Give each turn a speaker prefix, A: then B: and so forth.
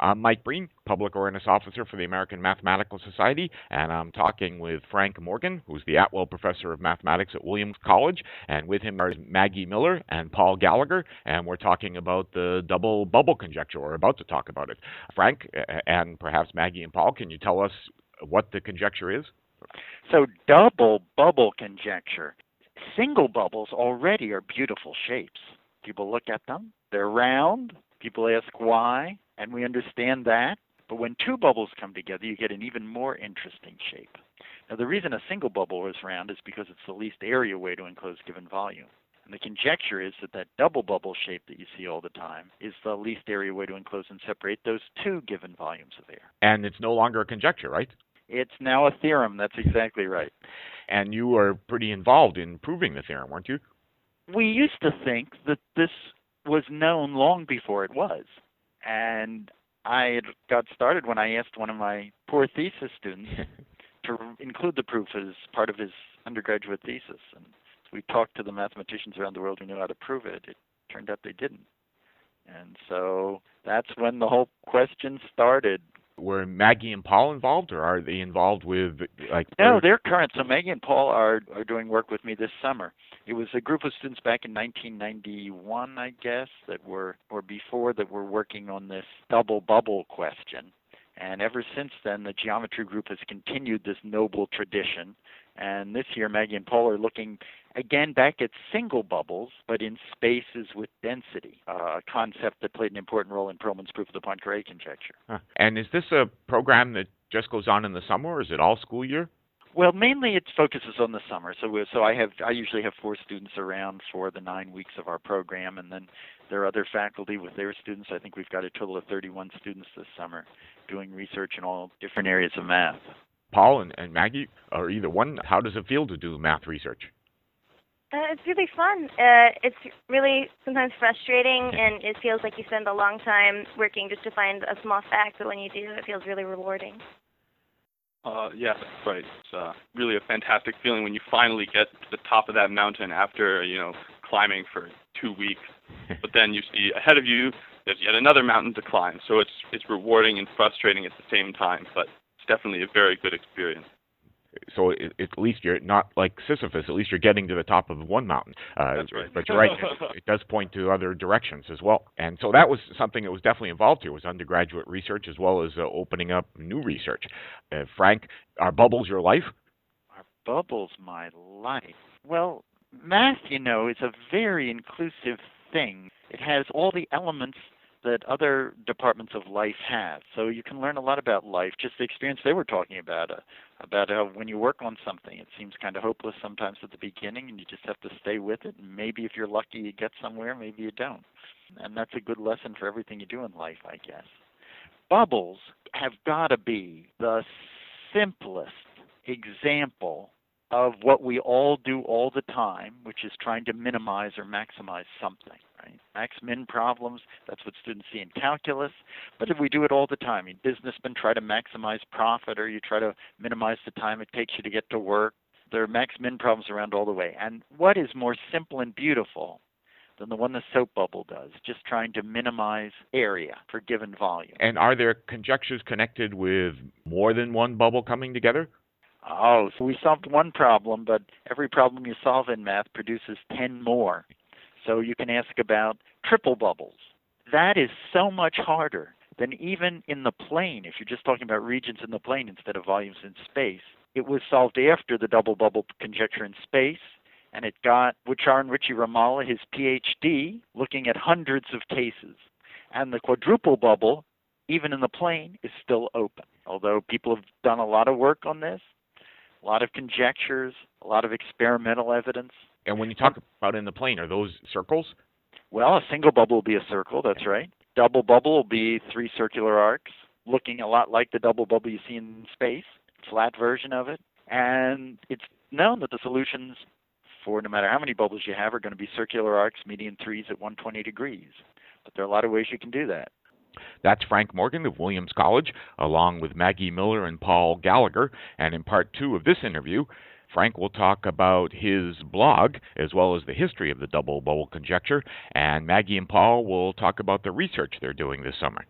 A: I'm Mike Breen, Public Awareness Officer for the American Mathematical Society, and I'm talking with Frank Morgan, who's the Atwell Professor of Mathematics at Williams College, and with him are Maggie Miller and Paul Gallagher, and we're talking about the double bubble conjecture, or about to talk about it. Frank, and perhaps Maggie and Paul, can you tell us what the conjecture is?
B: So, double bubble conjecture. Single bubbles already are beautiful shapes. People look at them, they're round. People ask why and we understand that. But when two bubbles come together, you get an even more interesting shape. Now, the reason a single bubble is round is because it's the least area way to enclose given volume. And the conjecture is that that double bubble shape that you see all the time is the least area way to enclose and separate those two given volumes of air.
A: And it's no longer a conjecture, right?
B: It's now a theorem. That's exactly right.
A: And you were pretty involved in proving the theorem, weren't you?
B: We used to think that this was known long before it was. And I had got started when I asked one of my poor thesis students to include the proof as part of his undergraduate thesis. And we talked to the mathematicians around the world who knew how to prove it. It turned out they didn't. And so that's when the whole question started
A: were Maggie and Paul involved, or are they involved with like?
B: No, they're current. So Maggie and Paul are are doing work with me this summer. It was a group of students back in 1991, I guess, that were or before that were working on this double bubble question. And ever since then, the geometry group has continued this noble tradition. And this year, Maggie and Paul are looking again back at single bubbles, but in spaces with density, uh, a concept that played an important role in Perelman's proof of the Poincare conjecture.
A: Huh. And is this a program that just goes on in the summer, or is it all school year?
B: Well, mainly it focuses on the summer. So, so I have I usually have four students around for the nine weeks of our program, and then there are other faculty with their students. I think we've got a total of 31 students this summer doing research in all different areas of math.
A: Paul and, and Maggie, or either one, how does it feel to do math research?
C: Uh, it's really fun. Uh, it's really sometimes frustrating, and it feels like you spend a long time working just to find a small fact. But when you do, it feels really rewarding.
D: Uh, yeah, that's right. It's uh, really a fantastic feeling when you finally get to the top of that mountain after you know climbing for two weeks. but then you see ahead of you there's yet another mountain to climb. So it's it's rewarding and frustrating at the same time, but it's definitely a very good experience.
A: So it, at least you're not like Sisyphus. At least you're getting to the top of one mountain.
D: Uh, That's right.
A: But you're right. it, it does point to other directions as well. And so that was something that was definitely involved here was undergraduate research as well as uh, opening up new research. Uh, Frank, are bubbles your life?
B: Are bubbles my life? Well, math, you know, is a very inclusive thing. It has all the elements that other departments of life have. So you can learn a lot about life, just the experience they were talking about, uh, about how when you work on something, it seems kind of hopeless sometimes at the beginning, and you just have to stay with it. And maybe if you're lucky, you get somewhere. Maybe you don't. And that's a good lesson for everything you do in life, I guess. Bubbles have got to be the simplest example of what we all do all the time, which is trying to minimize or maximize something, right? Max min problems, that's what students see in calculus. But if we do it all the time, in businessmen try to maximize profit or you try to minimize the time it takes you to get to work. There are max min problems around all the way. And what is more simple and beautiful than the one the soap bubble does, just trying to minimize area for given volume.
A: And are there conjectures connected with more than one bubble coming together?
B: Oh, so we solved one problem, but every problem you solve in math produces 10 more. So you can ask about triple bubbles. That is so much harder than even in the plane. If you're just talking about regions in the plane instead of volumes in space, it was solved after the double bubble conjecture in space, and it got Wacharin Wichiramala his PhD looking at hundreds of cases. And the quadruple bubble, even in the plane, is still open. Although people have done a lot of work on this, a lot of conjectures, a lot of experimental evidence.
A: And when you talk about in the plane, are those circles?
B: Well, a single bubble will be a circle, that's right. Double bubble will be three circular arcs, looking a lot like the double bubble you see in space, flat version of it. And it's known that the solutions for no matter how many bubbles you have are going to be circular arcs meeting in threes at 120 degrees. But there are a lot of ways you can do that.
A: That's Frank Morgan of Williams College, along with Maggie Miller and Paul Gallagher. And in part two of this interview, Frank will talk about his blog as well as the history of the double bubble conjecture, and Maggie and Paul will talk about the research they're doing this summer.